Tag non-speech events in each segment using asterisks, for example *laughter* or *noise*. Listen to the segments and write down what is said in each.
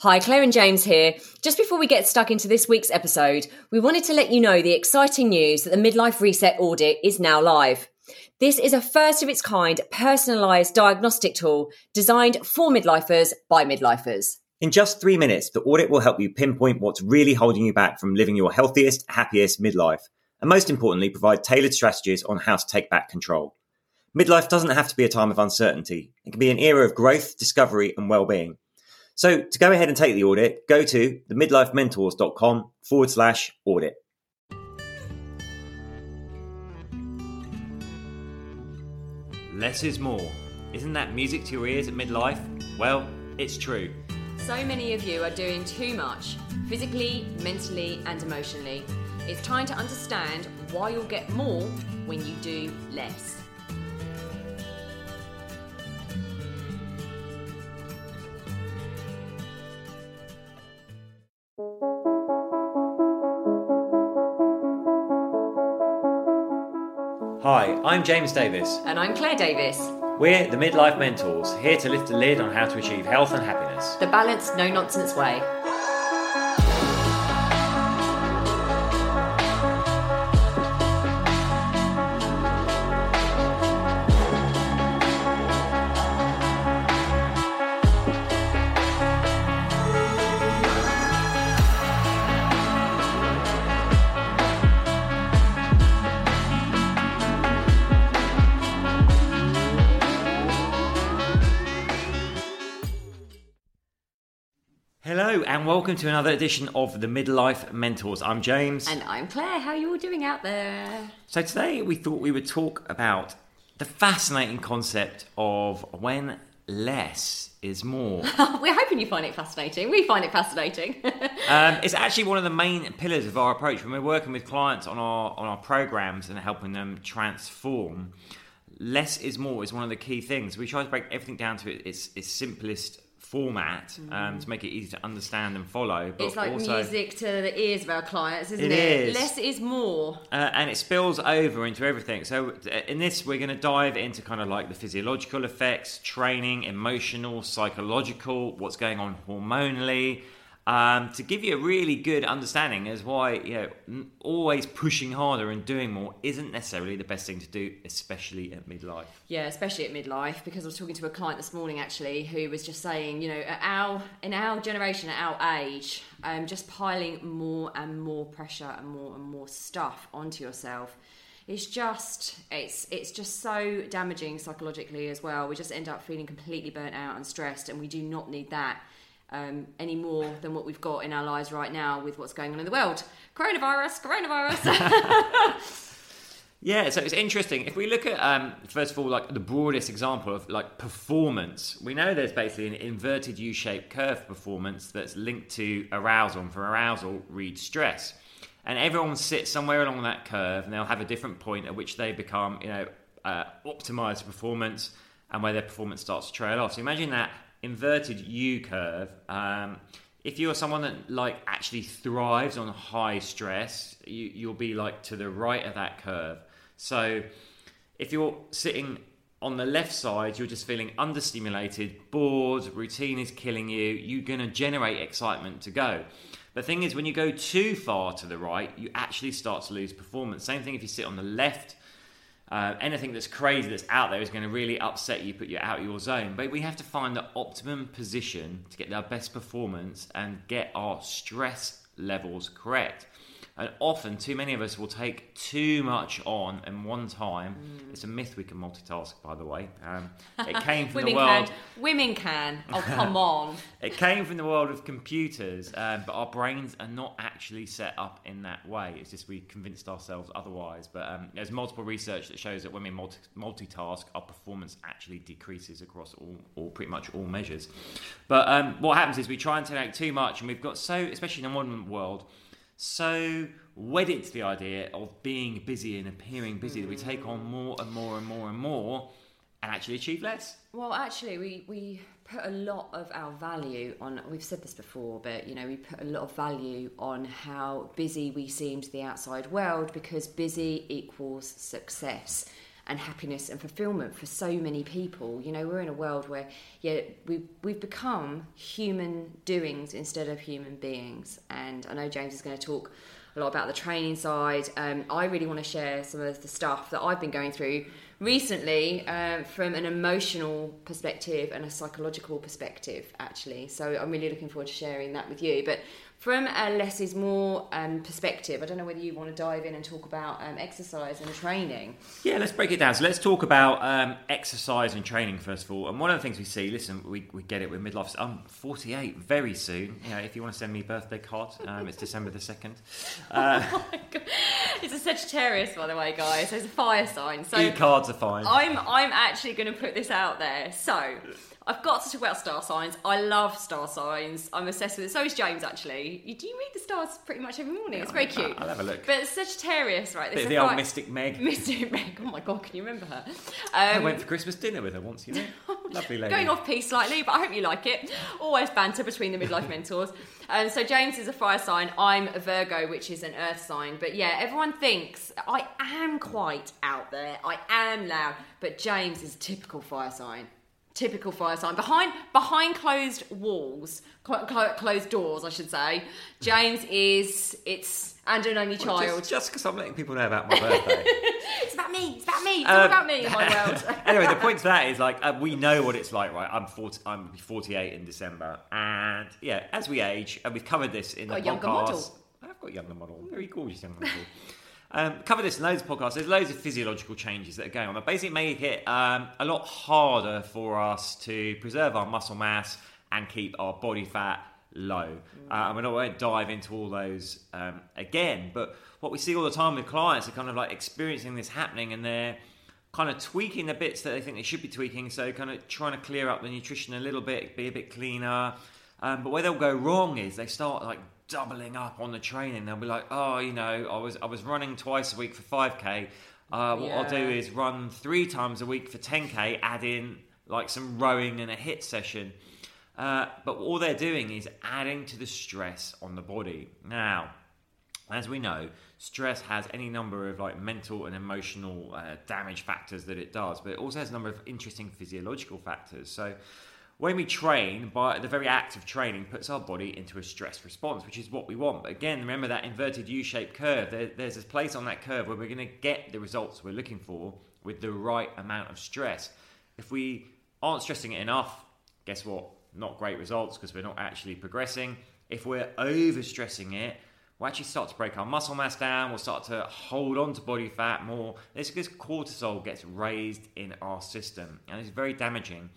Hi, Claire and James here. Just before we get stuck into this week's episode, we wanted to let you know the exciting news that the Midlife Reset audit is now live. This is a first of its kind personalised diagnostic tool designed for midlifers by midlifers. In just three minutes, the audit will help you pinpoint what's really holding you back from living your healthiest, happiest midlife, and most importantly, provide tailored strategies on how to take back control. Midlife doesn't have to be a time of uncertainty. It can be an era of growth, discovery, and well-being. So to go ahead and take the audit, go to themidlifementors.com forward slash audit. Less is more. Isn't that music to your ears at midlife? Well, it's true. So many of you are doing too much, physically, mentally, and emotionally. It's time to understand why you'll get more when you do less. James Davis. And I'm Claire Davis. We're the Midlife Mentors, here to lift the lid on how to achieve health and happiness. The balanced, no nonsense way. And welcome to another edition of the Midlife Mentors. I'm James. And I'm Claire. How are you all doing out there? So, today we thought we would talk about the fascinating concept of when less is more. *laughs* We're hoping you find it fascinating. We find it fascinating. *laughs* um, it's actually one of the main pillars of our approach when we're working with clients on our on our programs and helping them transform. Less is more is one of the key things. We try to break everything down to its its simplest format um, to make it easy to understand and follow. But it's like also, music to the ears of our clients, isn't It it? is. Less is more. Uh, and it spills over into everything. So, uh, in this, we're going to dive into kind of like the physiological effects, training, emotional, psychological, what's going on hormonally, um, to give you a really good understanding as why you know always pushing harder and doing more isn't necessarily the best thing to do, especially at midlife. Yeah, especially at midlife, because I was talking to a client this morning actually who was just saying, you know, at our in our generation, at our age, um, just piling more and more pressure and more and more stuff onto yourself. It's just it's it's just so damaging psychologically as well. We just end up feeling completely burnt out and stressed, and we do not need that um, any more than what we've got in our lives right now with what's going on in the world. Coronavirus, coronavirus. *laughs* Yeah, so it's interesting. If we look at um, first of all, like the broadest example of like performance, we know there's basically an inverted U-shaped curve performance that's linked to arousal, and for arousal, read stress. And everyone sits somewhere along that curve, and they'll have a different point at which they become, you know, uh, optimized performance, and where their performance starts to trail off. So imagine that inverted U curve. Um, if you're someone that like actually thrives on high stress, you, you'll be like to the right of that curve. So if you're sitting on the left side, you're just feeling understimulated, bored, routine is killing you, you're going to generate excitement to go. The thing is, when you go too far to the right, you actually start to lose performance. Same thing if you sit on the left. Uh, anything that's crazy that's out there is going to really upset you, put you out of your zone. But we have to find the optimum position to get our best performance and get our stress levels correct. And often, too many of us will take too much on in one time. It's a myth we can multitask, by the way. Um, it came *laughs* from the world. can. Women can. Oh, come *laughs* on. It came from the world of computers, um, but our brains are not actually set up in that way. It's just we convinced ourselves otherwise. But um, there's multiple research that shows that when we multi- multitask, our performance actually decreases across all, all pretty much all measures. But um, what happens is we try and take too much, and we've got so, especially in the modern world, so wedded to the idea of being busy and appearing busy that we take on hmm. more and more and more and more and actually achieve less. Well, actually, we, we put a lot of our value on, we've said this before, but you know, we put a lot of value on how busy we seem to the outside world because busy equals success. And happiness and fulfillment for so many people. You know, we're in a world where, yeah, we, we've become human doings instead of human beings. And I know James is going to talk a lot about the training side. Um, I really want to share some of the stuff that I've been going through recently um, from an emotional perspective and a psychological perspective, actually. So I'm really looking forward to sharing that with you. But from a less is more um, perspective, I don't know whether you want to dive in and talk about um, exercise and training. Yeah, let's break it down. So let's talk about um, exercise and training first of all. And one of the things we see, listen, we, we get it with midlife. I'm 48 very soon. You know, if you want to send me a birthday card, um, it's December the 2nd. Uh, *laughs* oh it's a Sagittarius, by the way, guys. So it's a fire sign. So e-cards are fine. I'm I'm actually going to put this out there. So I've got to talk about star signs. I love star signs. I'm obsessed with it. So is James, actually. You, do you read the stars pretty much every morning? It's very cute. I'll have a look. But Sagittarius, right? Bit of the old Mystic Meg. *laughs* Mystic Meg. Oh my God, can you remember her? Um, I went for Christmas dinner with her once, you know. *laughs* Lovely lady. Going off piece slightly, but I hope you like it. Always banter between the midlife *laughs* mentors. Um, so James is a fire sign. I'm a Virgo, which is an earth sign. But yeah, everyone thinks I am quite out there. I am loud. But James is a typical fire sign typical fire sign. Behind behind closed walls cl- cl- closed doors i should say james is it's and an only well, child. just because i'm letting people know about my birthday. *laughs* It's about me it's about me it's um, all about me in my *laughs* world. Anyway the point to that is like uh, we *laughs* know what it's like right? I'm 40 i'm 48 in december and yeah as we age and we've covered this in got the podcast. model. i've got a younger model very gorgeous younger model um, cover this in loads of podcasts. There's loads of physiological changes that are going on that basically make it um, a lot harder for us to preserve our muscle mass and keep our body fat low. Mm. Uh, and we won't going to dive into all those um, again, but what we see all the time with clients are kind of like experiencing this happening and they're kind of tweaking the bits that they think they should be tweaking. So kind of trying to clear up the nutrition a little bit, be a bit cleaner. Um, but where they'll go wrong is they start like doubling up on the training. They'll be like, oh, you know, I was I was running twice a week for 5k. Uh, what yeah. I'll do is run three times a week for 10k, add in like some rowing and a HIIT session. Uh, but all they're doing is adding to the stress on the body. Now, as we know, stress has any number of like mental and emotional uh, damage factors that it does, but it also has a number of interesting physiological factors. So, when we train, by the very act of training, puts our body into a stress response, which is what we want. But again, remember that inverted U-shaped curve. There, there's a place on that curve where we're going to get the results we're looking for with the right amount of stress. If we aren't stressing it enough, guess what? Not great results because we're not actually progressing. If we're overstressing it, we'll actually start to break our muscle mass down. We'll start to hold on to body fat more. This because cortisol gets raised in our system, and it's very damaging.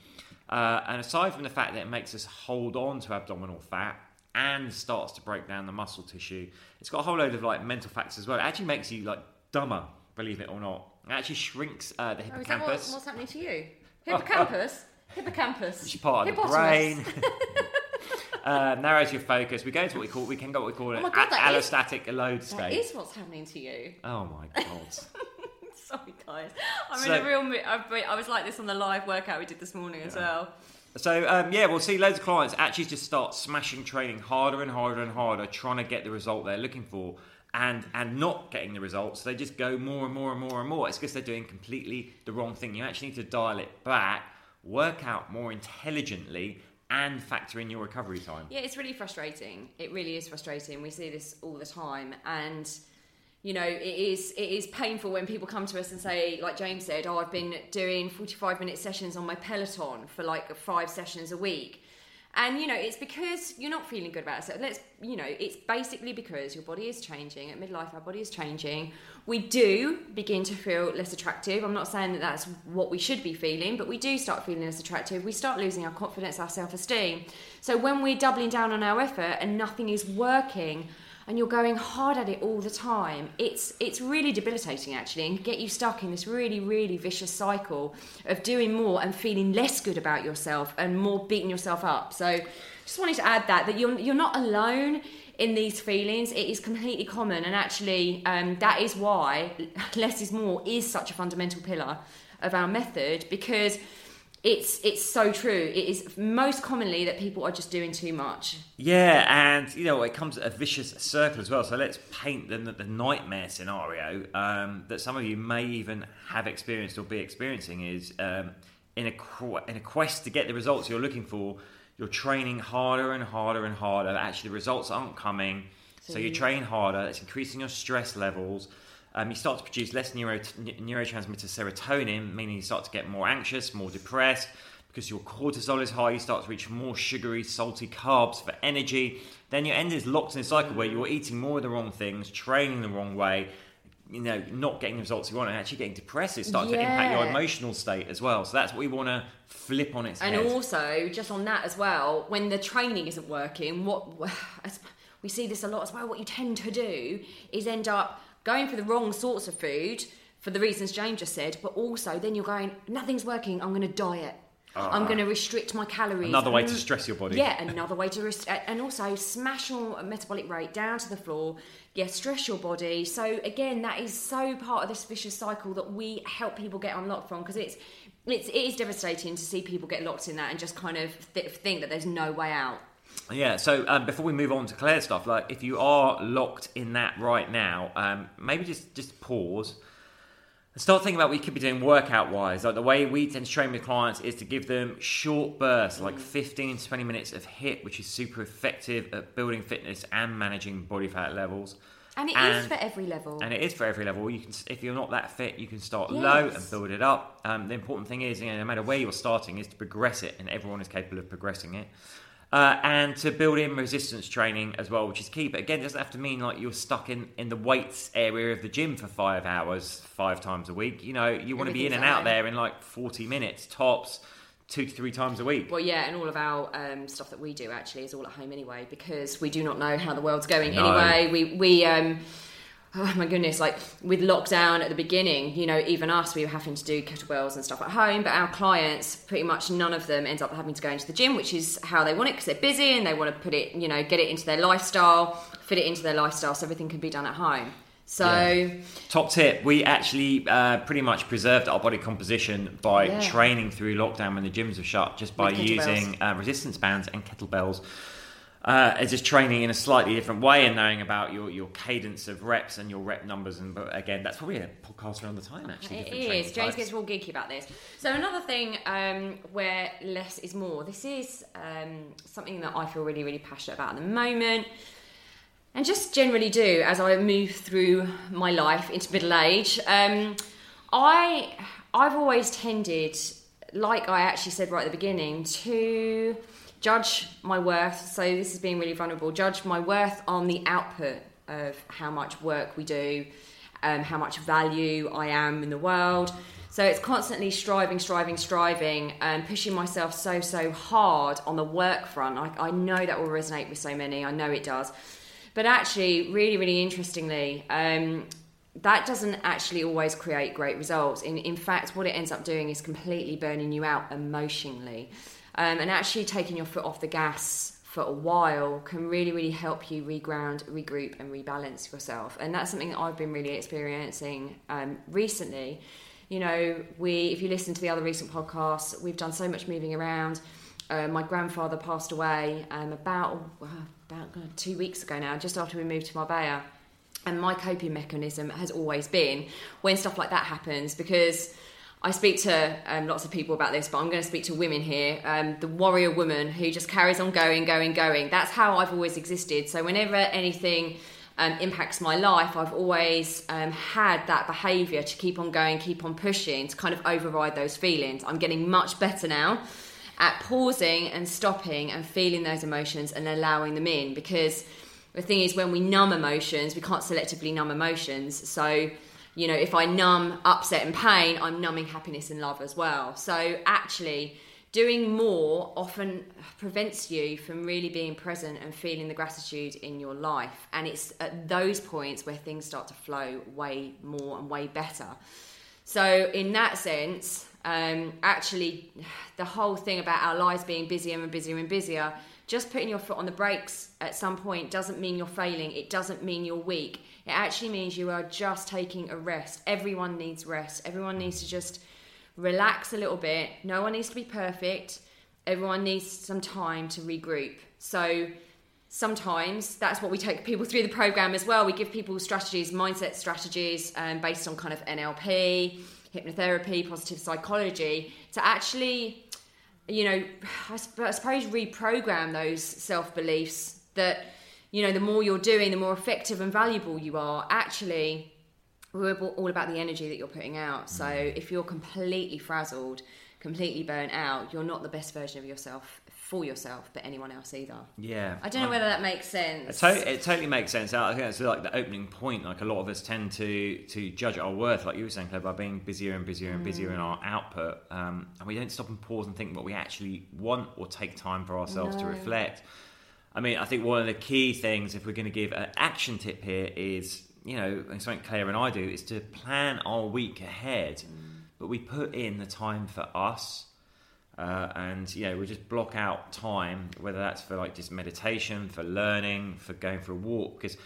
Uh, and aside from the fact that it makes us hold on to abdominal fat and starts to break down the muscle tissue, it's got a whole load of like mental factors as well. It actually makes you like dumber, believe it or not. It actually shrinks uh, the hippocampus. Oh, what, what's happening to you? *laughs* Hippocampus. hippocampus. Which is part of the brain. *laughs* uh, narrows your focus. We go into what we call we can go what we call oh an God, allostatic is, load state. That is what's happening to you. Oh my god. *laughs* *laughs* Sorry, guys. I'm so, in a real. Mood. I was like this on the live workout we did this morning as well. So um, yeah, we'll see loads of clients actually just start smashing training harder and harder and harder, trying to get the result they're looking for, and and not getting the results. They just go more and more and more and more. It's because they're doing completely the wrong thing. You actually need to dial it back, work out more intelligently, and factor in your recovery time. Yeah, it's really frustrating. It really is frustrating. We see this all the time, and you know it is it is painful when people come to us and say like james said oh i've been doing 45 minute sessions on my peloton for like five sessions a week. And you know it's because you're not feeling good about it so let's you know it's basically because your body is changing. At midlife our body is changing. We do begin to feel less attractive. I'm not saying that that's what we should be feeling but we do start feeling less attractive. We start losing our confidence our self-esteem. So when we're doubling down on our effort and nothing is working and you're going hard at it all the time, it's it's really debilitating actually, and get you stuck in this really really vicious cycle of doing more and feeling less good about yourself and more beating yourself up. So, just wanted to add that that you're you're not alone in these feelings. It is completely common, and actually, um, that is why *laughs* less is more is such a fundamental pillar of our method because it's it's so true. It is most commonly that people are just doing too much. Yeah, and you know it comes at a vicious circle as well. So let's paint the, the nightmare scenario um, that some of you may even have experienced or be experiencing is um, in a in a quest to get the results you're looking for. You're training harder and harder and harder. Actually, the results aren't coming. So you train harder. It's increasing your stress levels. Um, you start to produce less neuro, neurotransmitter serotonin, meaning you start to get more anxious, more depressed. Because your cortisol is high, you start to reach more sugary, salty carbs for energy. Then your end is locked in a cycle where you're eating more of the wrong things, training the wrong way, you know, not getting the results you want, and actually getting depressed. It starts yeah. to impact your emotional state as well. So that's what we want to flip on its and head. And also, just on that as well, when the training isn't working, what *sighs* we see this a lot as well. What you tend to do is end up going for the wrong sorts of food for the reasons James just said, but also then you're going, nothing's working, I'm going to diet. Uh, I'm going to restrict my calories. Another way to stress your body. Yeah, another way to rest- and also smash your metabolic rate down to the floor. Yeah, stress your body. So again, that is so part of this vicious cycle that we help people get unlocked from because it's it's it is devastating to see people get locked in that and just kind of th- think that there's no way out. Yeah, so um, before we move on to Claire's stuff, like if you are locked in that right now, um, maybe just just pause and start thinking about what you could be doing workout wise. Like the way we tend to train with clients is to give them short bursts, like 15 to 20 minutes of HIIT, which is super effective at building fitness and managing body fat levels. And it and, is for every level. And it is for every level. You can, if you're not that fit, you can start yes. low and build it up. Um, the important thing is, you know, no matter where you're starting, is to progress it, and everyone is capable of progressing it. Uh, and to build in resistance training as well, which is key. But again, it doesn't have to mean like you're stuck in, in the weights area of the gym for five hours, five times a week. You know, you want to be in and out there in like 40 minutes tops, two to three times a week. Well, yeah, and all of our um, stuff that we do actually is all at home anyway because we do not know how the world's going no. anyway. We, we, um, oh my goodness, like with lockdown at the beginning, you know, even us, we were having to do kettlebells and stuff at home, but our clients, pretty much none of them ends up having to go into the gym, which is how they want it because they're busy and they want to put it, you know, get it into their lifestyle, fit it into their lifestyle so everything can be done at home. So, yeah. top tip: we actually uh, pretty much preserved our body composition by yeah. training through lockdown when the gyms were shut, just by using uh, resistance bands and kettlebells uh, as just training in a slightly different way and knowing about your, your cadence of reps and your rep numbers. And but again, that's probably a podcast around the time. Actually, it is. James gets real geeky about this. So another thing um, where less is more. This is um, something that I feel really really passionate about at the moment. And just generally do as I move through my life into middle age. Um, I I've always tended, like I actually said right at the beginning, to judge my worth. So this is being really vulnerable. Judge my worth on the output of how much work we do, um, how much value I am in the world. So it's constantly striving, striving, striving, and pushing myself so, so hard on the work front. I, I know that will resonate with so many. I know it does. But actually, really, really interestingly, um, that doesn't actually always create great results. In, in fact, what it ends up doing is completely burning you out emotionally. Um, and actually taking your foot off the gas for a while can really, really help you reground, regroup, and rebalance yourself. And that's something that I've been really experiencing um, recently. You know, we if you listen to the other recent podcasts, we've done so much moving around. Uh, my grandfather passed away um, about uh, about two weeks ago now, just after we moved to Marbella. And my coping mechanism has always been when stuff like that happens because I speak to um, lots of people about this, but I'm going to speak to women here. Um, the warrior woman who just carries on going, going, going. That's how I've always existed. So whenever anything um, impacts my life, I've always um, had that behaviour to keep on going, keep on pushing, to kind of override those feelings. I'm getting much better now at pausing and stopping and feeling those emotions and allowing them in because the thing is, when we numb emotions, we can't selectively numb emotions. So you know, if I numb upset and pain, I'm numbing happiness and love as well. So actually, doing more often prevents you from really being present and feeling the gratitude in your life. And it's at those points where things start to flow way more and way better. So, in that sense, um, actually, the whole thing about our lives being busier and busier and busier, just putting your foot on the brakes at some point doesn't mean you're failing. It doesn't mean you're weak. It actually means you are just taking a rest. Everyone needs rest. Everyone needs to just relax a little bit. No one needs to be perfect. Everyone needs some time to regroup. So sometimes that's what we take people through the program as well. We give people strategies, mindset strategies um, based on kind of NLP, hypnotherapy, positive psychology to actually, you know, *sighs* I suppose reprogram those self beliefs that, you know, the more you're doing, the more effective and valuable you are. Actually, we're all about the energy that you're putting out. So mm. if you're completely frazzled, completely burnt out, you're not the best version of yourself for yourself, but anyone else either. Yeah, I don't know whether that makes sense. It, to- it totally makes sense. I think that's like the opening point. Like a lot of us tend to to judge our worth, like you were saying, Claire, by being busier and busier and busier mm. in our output, um, and we don't stop and pause and think what we actually want or take time for ourselves no. to reflect. I mean, I think one of the key things, if we're going to give an action tip here, is you know something Claire and I do is to plan our week ahead, but we put in the time for us uh, and know, we just block out time, whether that's for like just meditation, for learning, for going for a walk. Because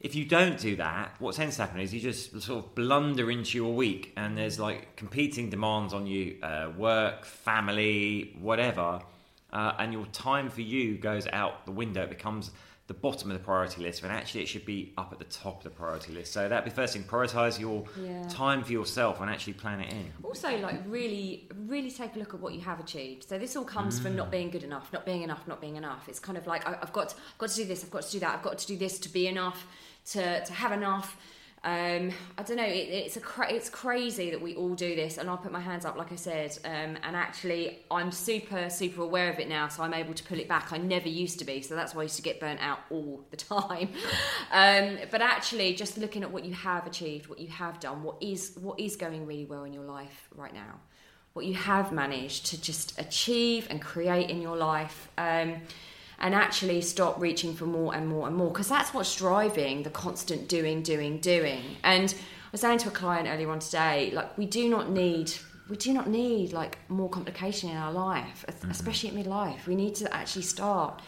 if you don't do that, what tends to happen is you just sort of blunder into your week, and there's like competing demands on you, uh, work, family, whatever, uh, and your time for you goes out the window. It becomes the bottom of the priority list when actually it should be up at the top of the priority list. So that'd be first thing. Prioritize your yeah. time for yourself and actually plan it in. Also, like really, really take a look at what you have achieved. So this all comes mm. from not mm. being good enough, not being enough, not being enough. It's kind of like I, have got, to, I've got to do this, I've got to do that, I've got to do this to be enough, to to have enough. Um, I don't know. It, it's a cra- it's crazy that we all do this, and I'll put my hands up, like I said. Um, and actually, I'm super super aware of it now, so I'm able to pull it back. I never used to be, so that's why I used to get burnt out all the time. *laughs* um, but actually, just looking at what you have achieved, what you have done, what is what is going really well in your life right now, what you have managed to just achieve and create in your life. And actually stop reaching for more and more and more because that's what's driving the constant doing, doing, doing. And I was saying to a client earlier on today, like we do not need we do not need like more complication in our life, mm-hmm. especially at midlife. We need to actually start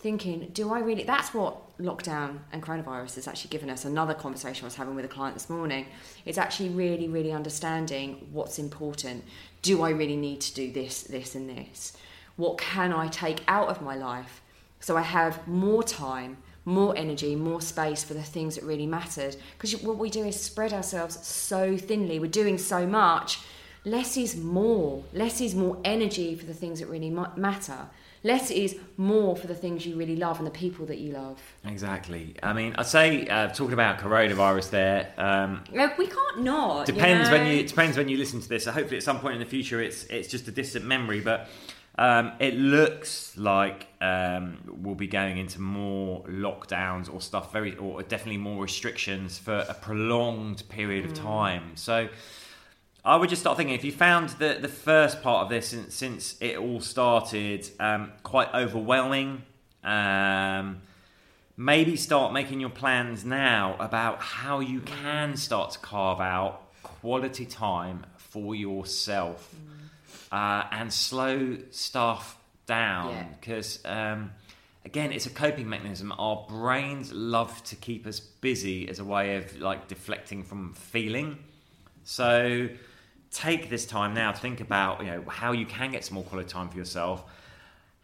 thinking, do I really? That's what lockdown and coronavirus has actually given us. Another conversation I was having with a client this morning. It's actually really, really understanding what's important. Do I really need to do this, this, and this? What can I take out of my life so I have more time, more energy, more space for the things that really mattered. Because what we do is spread ourselves so thinly. We're doing so much. Less is more. Less is more energy for the things that really matter. Less is more for the things you really love and the people that you love. Exactly. I mean, I'd say uh, talking about coronavirus there. Um, like we can't not. Depends you know? when you depends when you listen to this. So hopefully, at some point in the future, it's it's just a distant memory. But um, it looks like um, we'll be going into more lockdowns or stuff, very or definitely more restrictions for a prolonged period of hmm. time. So I would just start thinking if you found the the first part of this since, since it all started um, quite overwhelming. Um, maybe start making your plans now about how you can start to carve out quality time for yourself. Mm uh, and slow stuff down because yeah. um, again it's a coping mechanism our brains love to keep us busy as a way of like deflecting from feeling so take this time now to think about you know how you can get some more quality time for yourself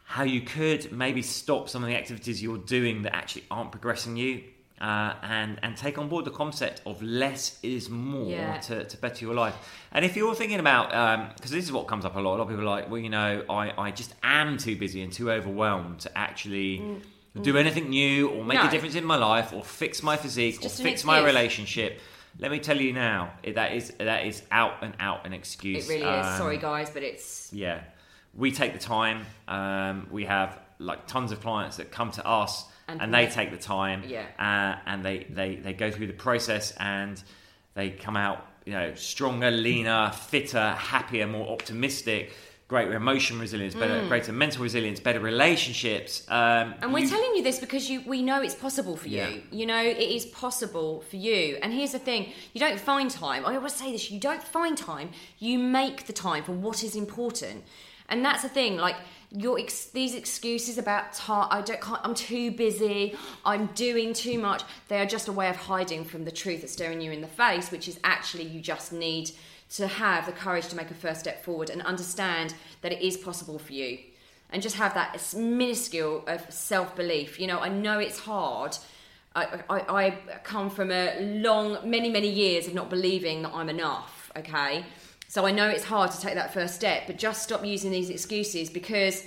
how you could maybe stop some of the activities you're doing that actually aren't progressing you uh, and and take on board the concept of less is more yeah. to, to better your life. And if you're thinking about, because um, this is what comes up a lot, a lot of people are like, well, you know, I, I just am too busy and too overwhelmed to actually mm. do anything new or make no. a difference in my life or fix my physique or fix my relationship. Let me tell you now, that is that is out and out an excuse. It really um, is. Sorry, guys, but it's yeah. We take the time. Um, we have like tons of clients that come to us and, and they take the time yeah. Uh, and they, they, they go through the process and they come out you know stronger leaner fitter happier more optimistic greater emotion resilience better mm. greater mental resilience better relationships um, and we're you... telling you this because you we know it's possible for yeah. you you know it is possible for you and here's the thing you don't find time i always say this you don't find time you make the time for what is important and that's the thing like your ex- these excuses about I don't can't, I'm too busy I'm doing too much they are just a way of hiding from the truth that's staring you in the face which is actually you just need to have the courage to make a first step forward and understand that it is possible for you and just have that minuscule of self belief. You know, I know it's hard. I, I, I come from a long, many, many years of not believing that I'm enough, okay? So I know it's hard to take that first step, but just stop using these excuses because,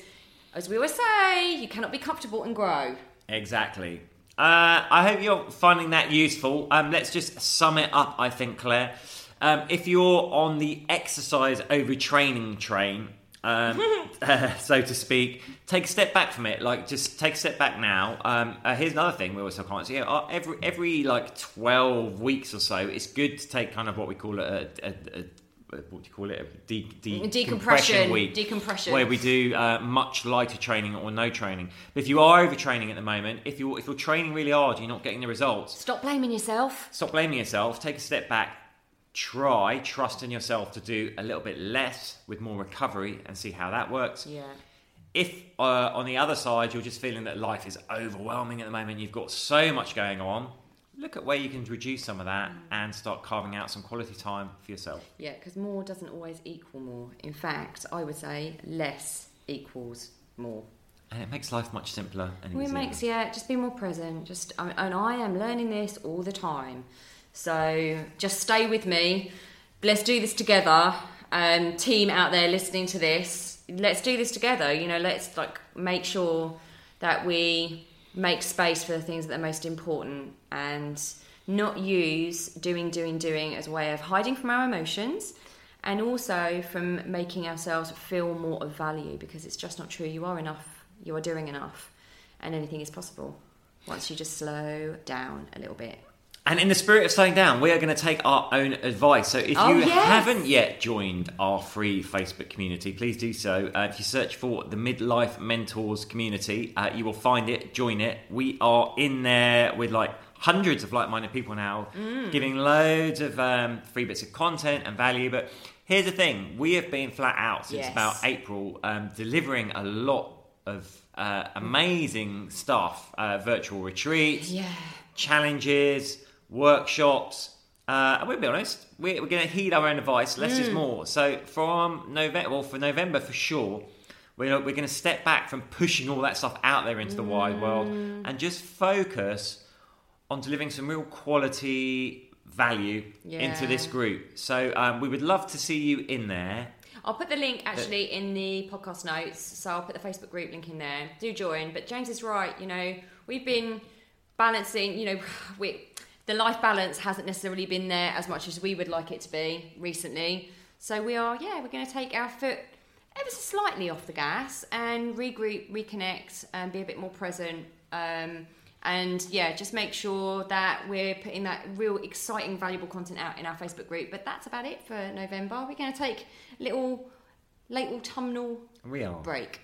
as we always say, you cannot be comfortable and grow. Exactly. Uh, I hope you're finding that useful. Um, let's just sum it up, I think, Claire. Um, if you're on the exercise overtraining train, um, uh, *laughs* *laughs* so to speak, take a step back from it. Like, just take a step back now. Um, uh, here's another thing we also can't see. Uh, every every like twelve weeks or so, it's good to take kind of what we call a, a, a what do you call it? A de- de- decompression week, decompression, where we do uh, much lighter training or no training. But if you are overtraining at the moment, if you're if you're training really hard, you're not getting the results. Stop blaming yourself. Stop blaming yourself. Take a step back try, trust in yourself to do a little bit less with more recovery and see how that works. Yeah. If uh, on the other side you're just feeling that life is overwhelming at the moment, you've got so much going on, look at where you can reduce some of that mm. and start carving out some quality time for yourself. Yeah, because more doesn't always equal more. In fact, I would say less equals more. And it makes life much simpler and well, It makes yeah, just be more present. Just and I am learning this all the time. So just stay with me. Let's do this together. Um, team out there listening to this, let's do this together. You know, let's like make sure that we make space for the things that are most important and not use doing, doing, doing as a way of hiding from our emotions and also from making ourselves feel more of value because it's just not true. You are enough, you are doing enough, and anything is possible once you just slow down a little bit. And in the spirit of slowing down, we are going to take our own advice. So if oh, you yes. haven't yet joined our free Facebook community, please do so. Uh, if you search for the Midlife Mentors community, uh, you will find it. Join it. We are in there with like hundreds of like-minded people now, mm. giving loads of um, free bits of content and value. But here's the thing: we have been flat out since yes. about April, um, delivering a lot of uh, amazing stuff, uh, virtual retreats, yeah. challenges workshops. Uh, and we'll be honest, we're, we're going to heed our own advice. Less mm. is more. So from November, well, for November for sure, we're, we're going to step back from pushing all that stuff out there into the mm. wide world and just focus on delivering some real quality value yeah. into this group. So um, we would love to see you in there. I'll put the link actually in the podcast notes. So I'll put the Facebook group link in there. Do join. But James is right. You know, we've been balancing. You know, *sighs* we the life balance hasn't necessarily been there as much as we would like it to be recently. So we are, yeah, we're going to take our foot ever so slightly off the gas and regroup, reconnect, and be a bit more present. Um, and yeah, just make sure that we're putting that real exciting, valuable content out in our Facebook group. But that's about it for November. We're going to take a little late autumnal break.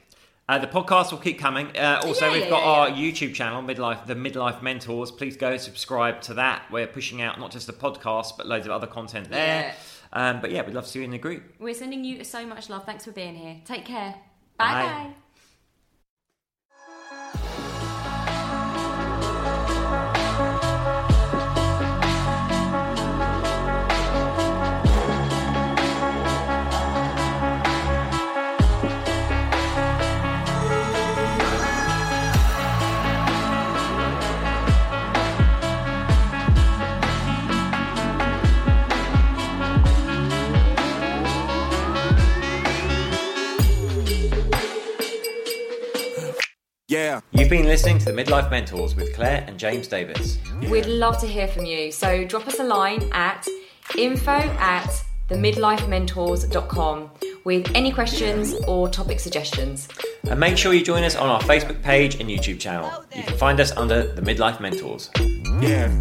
Uh, the podcast will keep coming. Uh, also, yeah, we've yeah, got yeah, our YouTube channel, Midlife, the Midlife Mentors. Please go subscribe to that. We're pushing out not just the podcast, but loads of other content there. Um, but yeah, we'd love to see you in the group. We're sending you so much love. Thanks for being here. Take care. Bye bye. Yeah. You've been listening to the Midlife Mentors with Claire and James Davis. We'd love to hear from you. So drop us a line at info at themidlifementors.com with any questions or topic suggestions. And make sure you join us on our Facebook page and YouTube channel. You can find us under the Midlife Mentors. Yeah.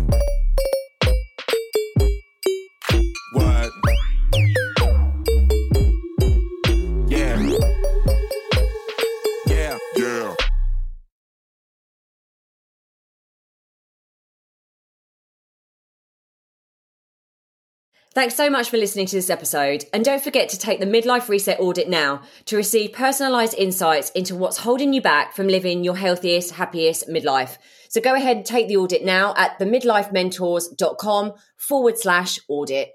Thanks so much for listening to this episode. And don't forget to take the Midlife Reset Audit now to receive personalised insights into what's holding you back from living your healthiest, happiest midlife. So go ahead and take the audit now at themidlifementors.com forward slash audit.